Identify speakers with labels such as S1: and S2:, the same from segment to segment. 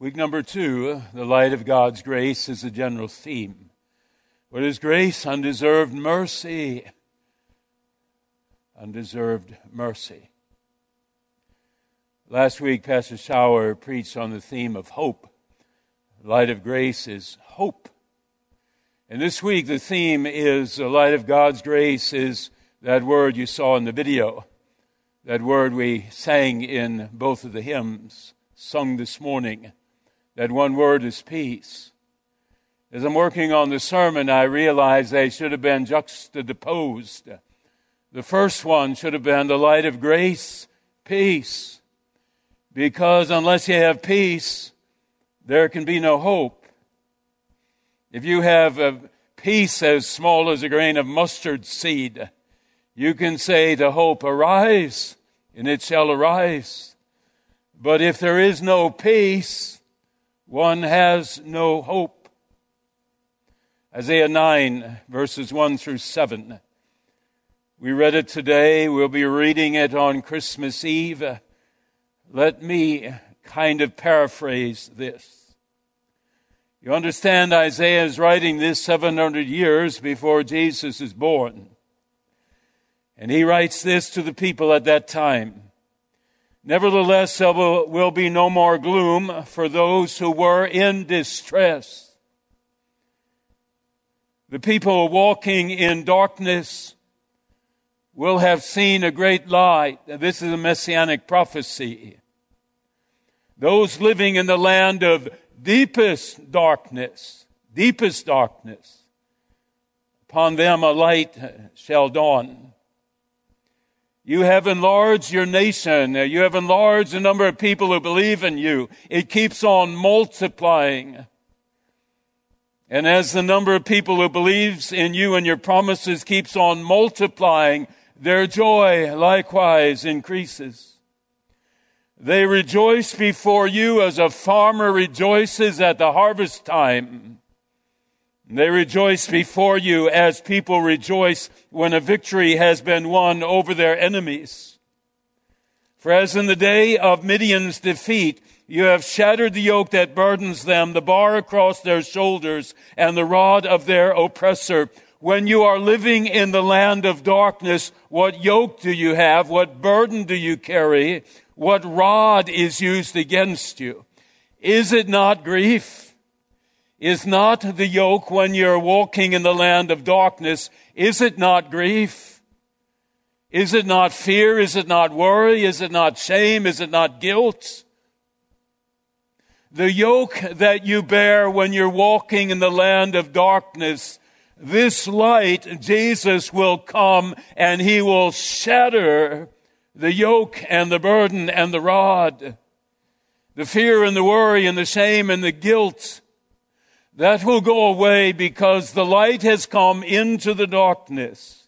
S1: Week number two, the light of God's grace is the general theme. What is grace? Undeserved mercy. Undeserved mercy. Last week, Pastor Schauer preached on the theme of hope. The light of grace is hope. And this week, the theme is the light of God's grace is that word you saw in the video, that word we sang in both of the hymns sung this morning. That one word is peace. As I'm working on the sermon, I realize they should have been juxtaposed. The first one should have been the light of grace, peace. Because unless you have peace, there can be no hope. If you have a peace as small as a grain of mustard seed, you can say to hope, Arise, and it shall arise. But if there is no peace, one has no hope. Isaiah 9, verses 1 through 7. We read it today. We'll be reading it on Christmas Eve. Let me kind of paraphrase this. You understand, Isaiah is writing this 700 years before Jesus is born. And he writes this to the people at that time. Nevertheless, there will be no more gloom for those who were in distress. The people walking in darkness will have seen a great light. This is a messianic prophecy. Those living in the land of deepest darkness, deepest darkness, upon them a light shall dawn. You have enlarged your nation. You have enlarged the number of people who believe in you. It keeps on multiplying. And as the number of people who believes in you and your promises keeps on multiplying, their joy likewise increases. They rejoice before you as a farmer rejoices at the harvest time. They rejoice before you as people rejoice when a victory has been won over their enemies. For as in the day of Midian's defeat, you have shattered the yoke that burdens them, the bar across their shoulders, and the rod of their oppressor. When you are living in the land of darkness, what yoke do you have? What burden do you carry? What rod is used against you? Is it not grief? Is not the yoke when you're walking in the land of darkness, is it not grief? Is it not fear? Is it not worry? Is it not shame? Is it not guilt? The yoke that you bear when you're walking in the land of darkness, this light, Jesus will come and he will shatter the yoke and the burden and the rod. The fear and the worry and the shame and the guilt that will go away because the light has come into the darkness.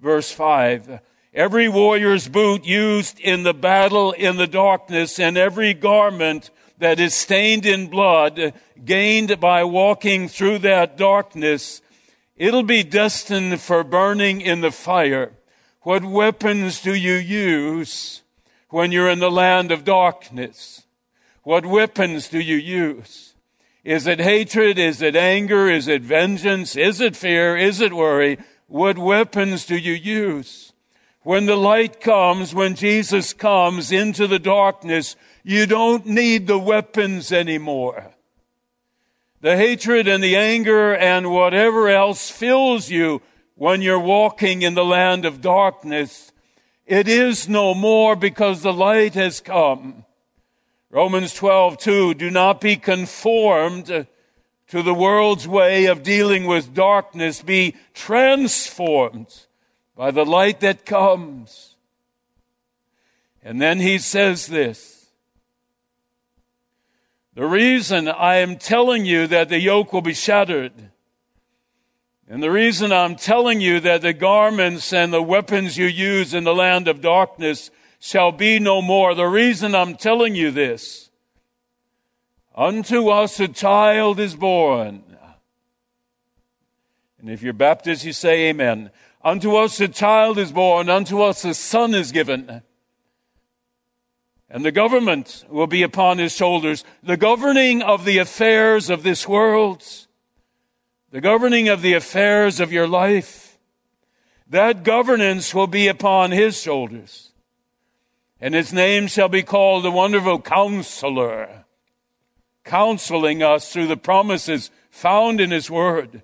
S1: Verse 5. Every warrior's boot used in the battle in the darkness and every garment that is stained in blood gained by walking through that darkness, it'll be destined for burning in the fire. What weapons do you use when you're in the land of darkness? What weapons do you use? Is it hatred? Is it anger? Is it vengeance? Is it fear? Is it worry? What weapons do you use? When the light comes, when Jesus comes into the darkness, you don't need the weapons anymore. The hatred and the anger and whatever else fills you when you're walking in the land of darkness, it is no more because the light has come. Romans 12, 2, do not be conformed to the world's way of dealing with darkness. Be transformed by the light that comes. And then he says this. The reason I am telling you that the yoke will be shattered, and the reason I'm telling you that the garments and the weapons you use in the land of darkness shall be no more. The reason I'm telling you this, unto us a child is born. And if you're Baptist, you say amen. Unto us a child is born, unto us a son is given. and the government will be upon his shoulders. The governing of the affairs of this world, the governing of the affairs of your life, that governance will be upon his shoulders. And his name shall be called the wonderful counselor, counseling us through the promises found in his word.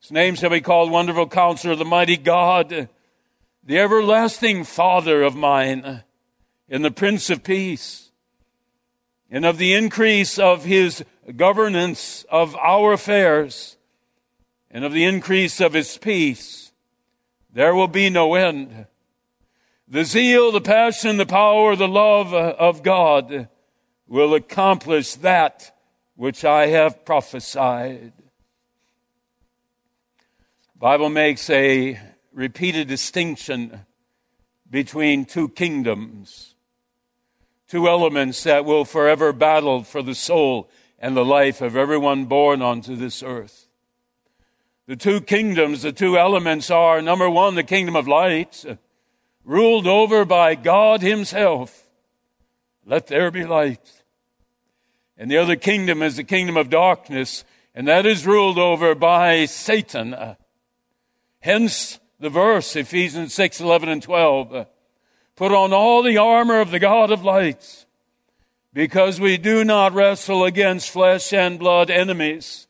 S1: His name shall be called wonderful counselor, the mighty God, the everlasting father of mine and the Prince of Peace and of the increase of his governance of our affairs and of the increase of his peace, there will be no end. The zeal, the passion, the power, the love uh, of God will accomplish that which I have prophesied. Bible makes a repeated distinction between two kingdoms two elements that will forever battle for the soul and the life of everyone born onto this earth. The two kingdoms, the two elements are number one, the kingdom of light, ruled over by God Himself. Let there be light. And the other kingdom is the kingdom of darkness, and that is ruled over by Satan. Hence the verse, Ephesians 6, 11 and 12. Put on all the armor of the God of lights, because we do not wrestle against flesh and blood enemies.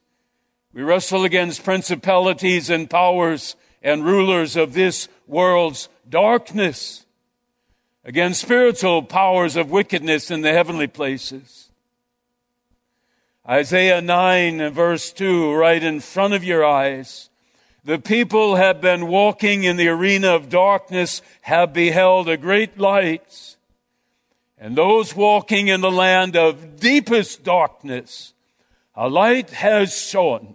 S1: We wrestle against principalities and powers and rulers of this world's darkness, against spiritual powers of wickedness in the heavenly places. Isaiah 9 verse 2, right in front of your eyes. The people have been walking in the arena of darkness, have beheld a great light. And those walking in the land of deepest darkness, a light has shone.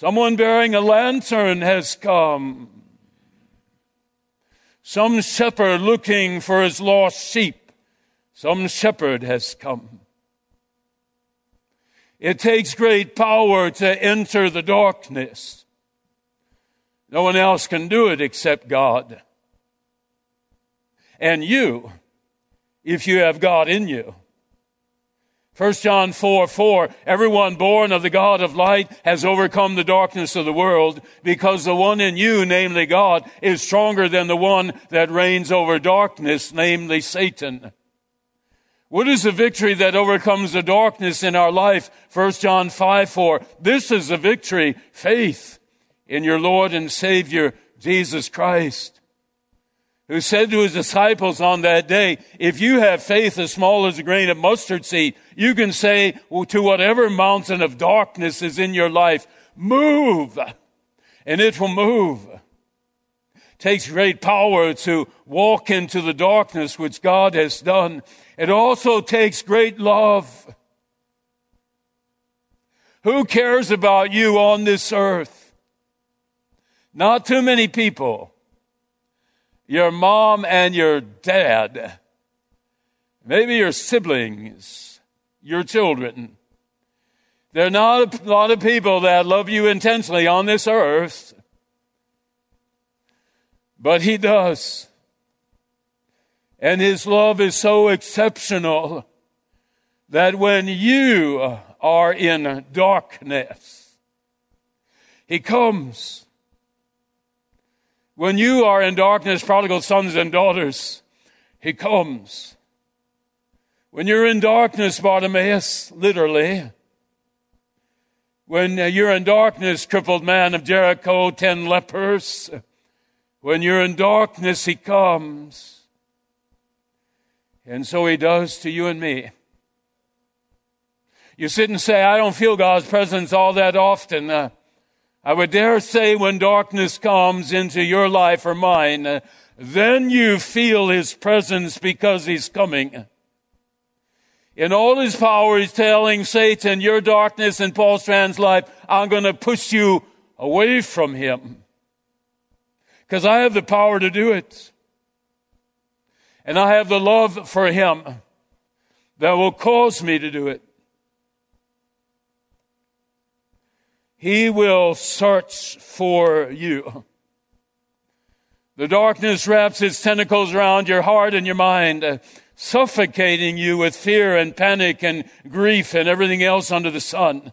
S1: Someone bearing a lantern has come. Some shepherd looking for his lost sheep. Some shepherd has come. It takes great power to enter the darkness. No one else can do it except God. And you, if you have God in you. 1 John 4, 4, everyone born of the God of light has overcome the darkness of the world because the one in you, namely God, is stronger than the one that reigns over darkness, namely Satan. What is the victory that overcomes the darkness in our life? 1 John 5, 4. This is the victory, faith in your Lord and Savior, Jesus Christ, who said to his disciples on that day, if you have faith as small as a grain of mustard seed, you can say to whatever mountain of darkness is in your life, move, and it will move takes great power to walk into the darkness which God has done. It also takes great love. Who cares about you on this earth? Not too many people. Your mom and your dad. Maybe your siblings, your children. There are not a lot of people that love you intensely on this earth. But he does. And his love is so exceptional that when you are in darkness, he comes. When you are in darkness, prodigal sons and daughters, he comes. When you're in darkness, Bartimaeus, literally, when you're in darkness, crippled man of Jericho, ten lepers, when you're in darkness, He comes. And so He does to you and me. You sit and say, I don't feel God's presence all that often. Uh, I would dare say when darkness comes into your life or mine, then you feel His presence because He's coming. In all His power, He's telling Satan, your darkness in Paul Strand's life, I'm going to push you away from Him because I have the power to do it. And I have the love for Him that will cause me to do it. He will search for you. The darkness wraps its tentacles around your heart and your mind, uh, suffocating you with fear and panic and grief and everything else under the sun.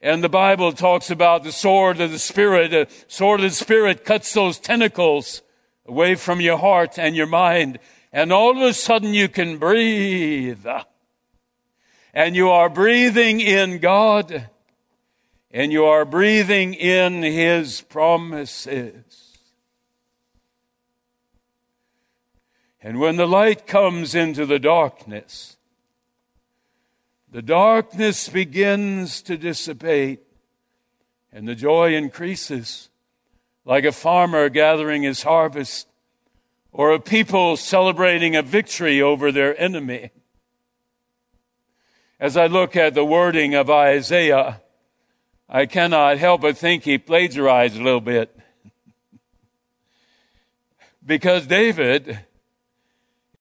S1: And the Bible talks about the sword of the Spirit. The sword of the Spirit cuts those tentacles away from your heart and your mind. And all of a sudden you can breathe. And you are breathing in God. And you are breathing in His promises. And when the light comes into the darkness, the darkness begins to dissipate and the joy increases like a farmer gathering his harvest or a people celebrating a victory over their enemy. As I look at the wording of Isaiah, I cannot help but think he plagiarized a little bit. because David,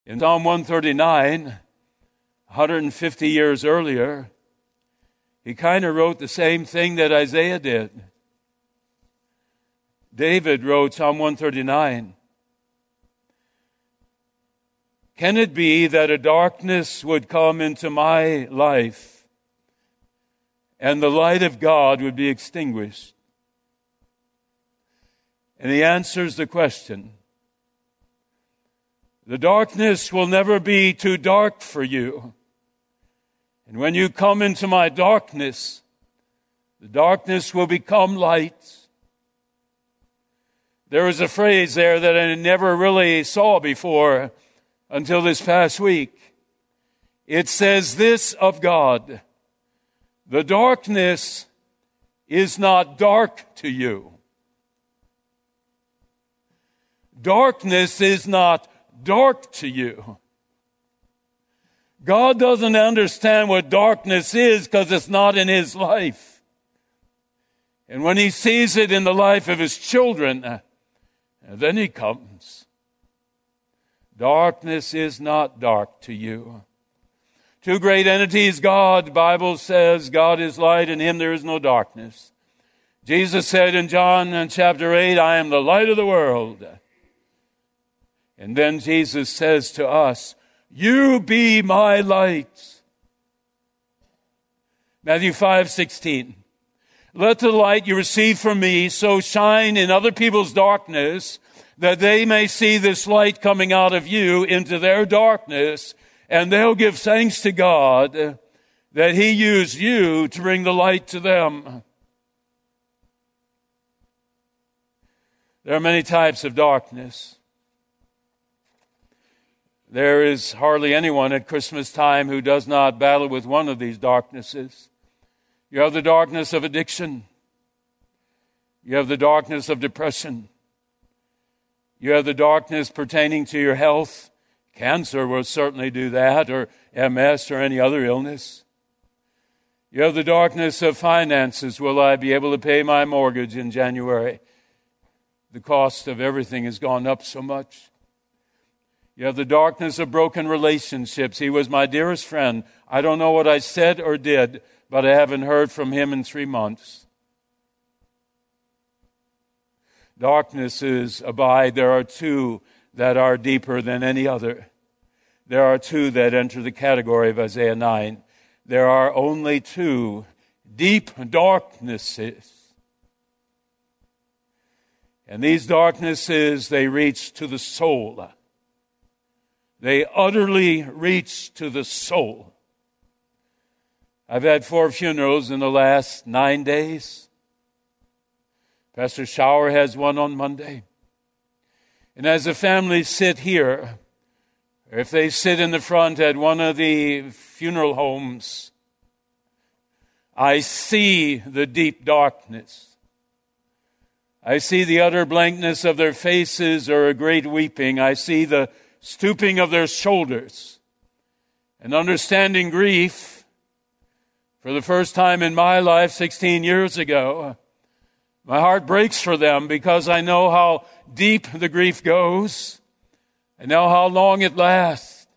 S1: in Psalm 139, 150 years earlier, he kind of wrote the same thing that Isaiah did. David wrote Psalm 139. Can it be that a darkness would come into my life and the light of God would be extinguished? And he answers the question. The darkness will never be too dark for you. And when you come into my darkness, the darkness will become light. There was a phrase there that I never really saw before until this past week. It says this of God The darkness is not dark to you. Darkness is not dark to you. God doesn't understand what darkness is because it's not in his life. And when he sees it in the life of his children, uh, then he comes. Darkness is not dark to you. Two great entities, God, Bible says God is light, in him there is no darkness. Jesus said in John uh, chapter 8, I am the light of the world. And then Jesus says to us, you be my light. Matthew 5, 16. Let the light you receive from me so shine in other people's darkness that they may see this light coming out of you into their darkness and they'll give thanks to God that He used you to bring the light to them. There are many types of darkness. There is hardly anyone at Christmas time who does not battle with one of these darknesses. You have the darkness of addiction. You have the darkness of depression. You have the darkness pertaining to your health. Cancer will certainly do that, or MS, or any other illness. You have the darkness of finances. Will I be able to pay my mortgage in January? The cost of everything has gone up so much. You have the darkness of broken relationships. He was my dearest friend. I don't know what I said or did, but I haven't heard from him in three months. Darknesses abide. There are two that are deeper than any other. There are two that enter the category of Isaiah 9. There are only two deep darknesses. And these darknesses, they reach to the soul. They utterly reach to the soul. I've had four funerals in the last nine days. Pastor Schauer has one on Monday. And as the families sit here, or if they sit in the front at one of the funeral homes, I see the deep darkness. I see the utter blankness of their faces or a great weeping. I see the stooping of their shoulders and understanding grief for the first time in my life 16 years ago. My heart breaks for them because I know how deep the grief goes. I know how long it lasts.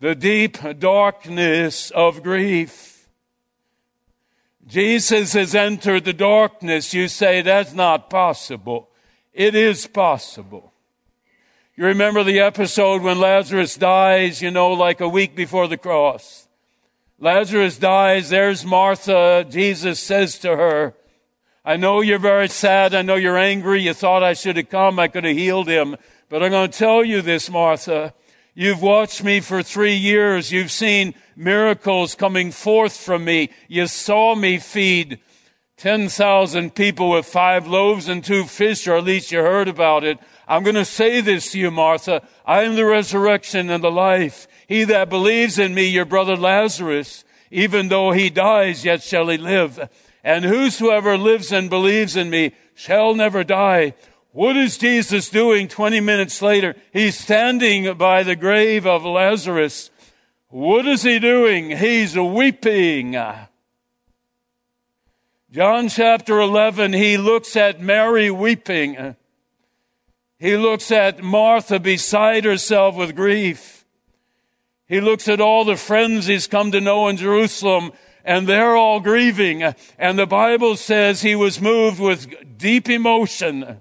S1: The deep darkness of grief. Jesus has entered the darkness. You say that's not possible. It is possible. You remember the episode when Lazarus dies, you know, like a week before the cross. Lazarus dies. There's Martha. Jesus says to her, I know you're very sad. I know you're angry. You thought I should have come. I could have healed him. But I'm going to tell you this, Martha. You've watched me for three years. You've seen miracles coming forth from me. You saw me feed 10,000 people with five loaves and two fish, or at least you heard about it. I'm going to say this to you, Martha. I am the resurrection and the life. He that believes in me, your brother Lazarus, even though he dies, yet shall he live. And whosoever lives and believes in me shall never die. What is Jesus doing 20 minutes later? He's standing by the grave of Lazarus. What is he doing? He's weeping. John chapter 11, he looks at Mary weeping. He looks at Martha beside herself with grief. He looks at all the friends he's come to know in Jerusalem and they're all grieving. And the Bible says he was moved with deep emotion.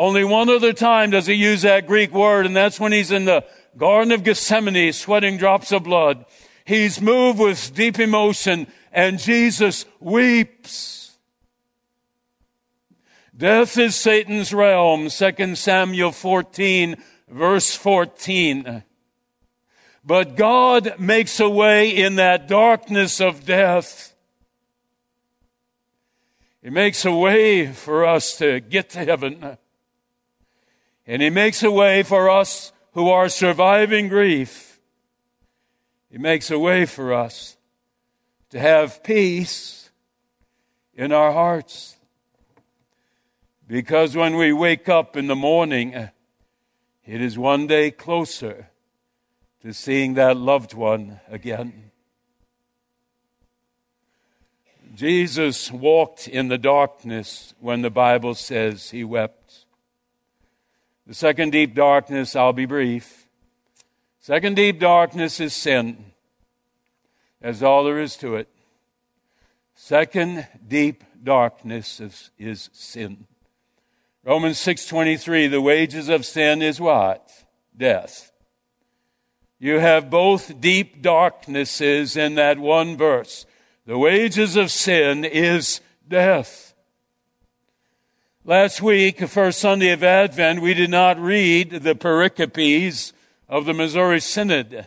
S1: Only one other time does he use that Greek word, and that's when he's in the Garden of Gethsemane sweating drops of blood. He's moved with deep emotion, and Jesus weeps. Death is Satan's realm, 2 Samuel 14, verse 14. But God makes a way in that darkness of death. He makes a way for us to get to heaven. And He makes a way for us who are surviving grief. He makes a way for us to have peace in our hearts. Because when we wake up in the morning, it is one day closer to seeing that loved one again. Jesus walked in the darkness when the Bible says he wept. The second deep darkness, I'll be brief. Second deep darkness is sin. That's all there is to it. Second deep darkness is, is sin. Romans 6:23 the wages of sin is what? Death. You have both deep darknesses in that one verse. The wages of sin is death. Last week, the first Sunday of Advent, we did not read the pericopes of the Missouri Synod.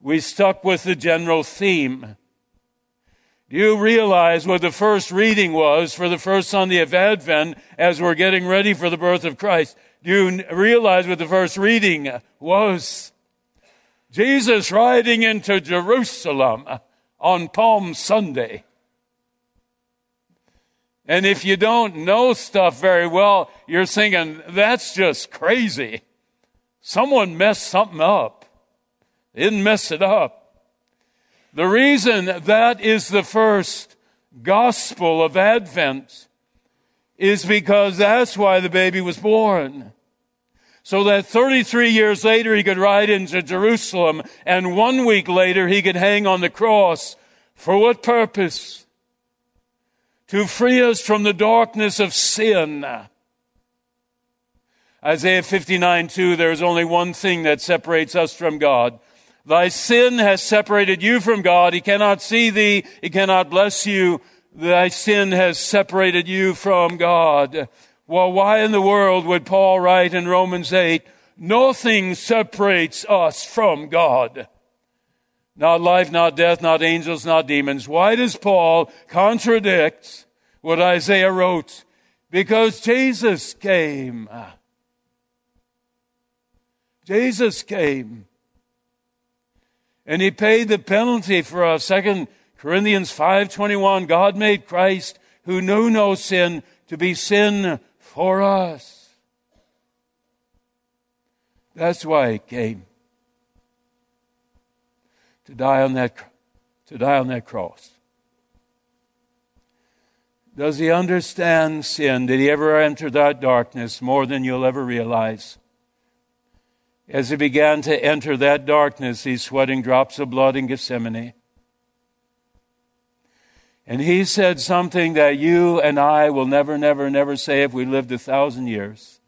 S1: We stuck with the general theme. Do you realize what the first reading was for the first Sunday of Advent as we're getting ready for the birth of Christ? Do you realize what the first reading was? Jesus riding into Jerusalem on Palm Sunday. And if you don't know stuff very well, you're thinking, that's just crazy. Someone messed something up. They didn't mess it up. The reason that is the first gospel of Advent is because that's why the baby was born. So that 33 years later he could ride into Jerusalem and one week later he could hang on the cross. For what purpose? To free us from the darkness of sin. Isaiah 59 2, there is only one thing that separates us from God. Thy sin has separated you from God. He cannot see thee. He cannot bless you. Thy sin has separated you from God. Well, why in the world would Paul write in Romans 8, nothing separates us from God? Not life, not death, not angels, not demons. Why does Paul contradict what Isaiah wrote? Because Jesus came. Jesus came. And he paid the penalty for us. Second Corinthians 5:21 God made Christ who knew no sin to be sin for us. That's why he came. To die on that to die on that cross. Does he understand sin? Did he ever enter that darkness more than you'll ever realize? As he began to enter that darkness, he's sweating drops of blood in Gethsemane. And he said something that you and I will never, never, never say if we lived a thousand years.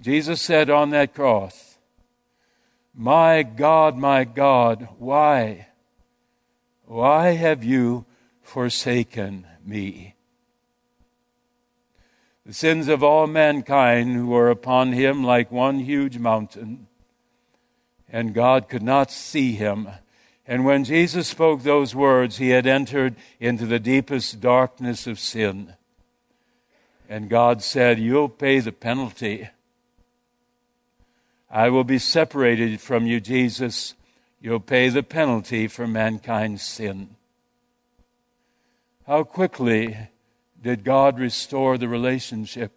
S1: Jesus said on that cross, My God, my God, why? Why have you forsaken me? The sins of all mankind were upon him like one huge mountain, and God could not see him and when Jesus spoke those words, he had entered into the deepest darkness of sin. And God said, You'll pay the penalty. I will be separated from you, Jesus. You'll pay the penalty for mankind's sin. How quickly did God restore the relationship?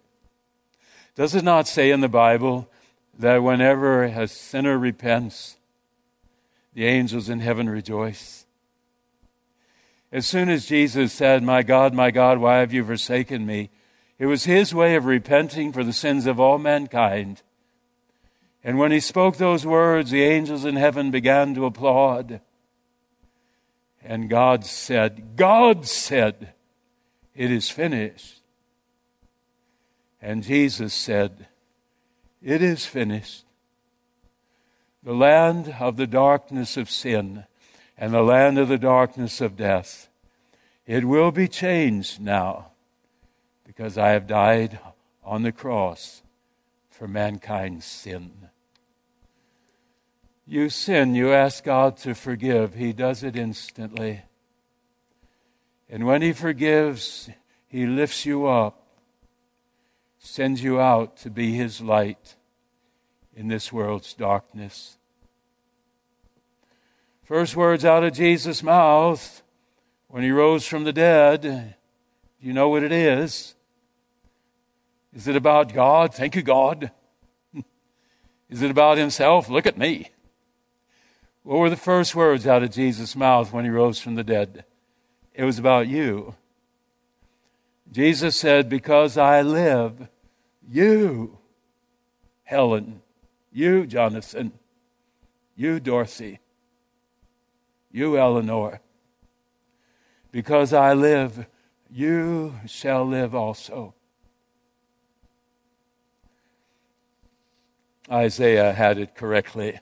S1: Does it not say in the Bible that whenever a sinner repents, the angels in heaven rejoice. As soon as Jesus said, My God, my God, why have you forsaken me? It was his way of repenting for the sins of all mankind. And when he spoke those words, the angels in heaven began to applaud. And God said, God said, It is finished. And Jesus said, It is finished the land of the darkness of sin and the land of the darkness of death. It will be changed now because I have died on the cross for mankind's sin. You sin, you ask God to forgive. He does it instantly. And when He forgives, He lifts you up, sends you out to be His light in this world's darkness. First words out of Jesus' mouth when he rose from the dead, you know what it is? Is it about God? Thank you, God. Is it about himself? Look at me. What were the first words out of Jesus' mouth when he rose from the dead? It was about you. Jesus said, Because I live, you, Helen, you, Jonathan. You, Dorothy. You, Eleanor. Because I live, you shall live also. Isaiah had it correctly.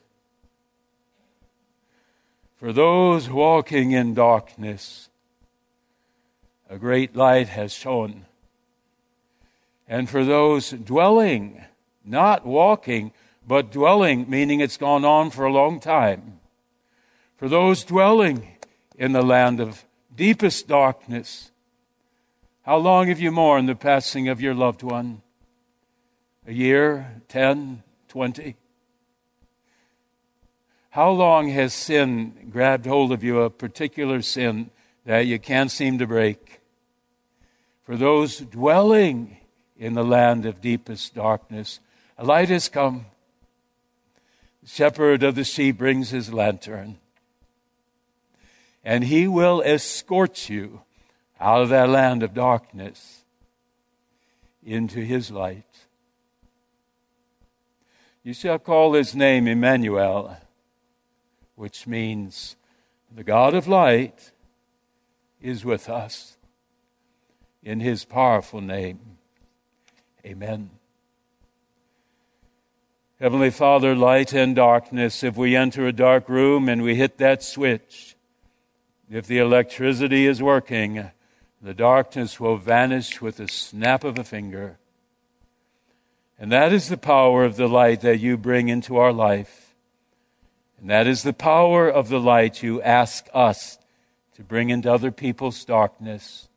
S1: For those walking in darkness, a great light has shone. And for those dwelling, not walking, but dwelling, meaning it's gone on for a long time. For those dwelling in the land of deepest darkness, how long have you mourned the passing of your loved one? A year, ten, twenty? How long has sin grabbed hold of you, a particular sin that you can't seem to break? For those dwelling in the land of deepest darkness, a light has come the shepherd of the sheep brings his lantern, and he will escort you out of that land of darkness into his light. You shall call his name Emmanuel, which means the God of light is with us. In his powerful name, amen. Heavenly Father, light and darkness, if we enter a dark room and we hit that switch, if the electricity is working, the darkness will vanish with a snap of a finger. And that is the power of the light that you bring into our life. And that is the power of the light you ask us to bring into other people's darkness.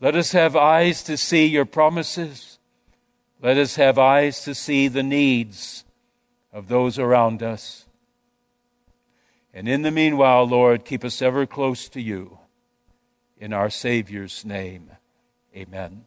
S1: Let us have eyes to see your promises let us have eyes to see the needs of those around us. And in the meanwhile, Lord, keep us ever close to you. In our Savior's name, amen.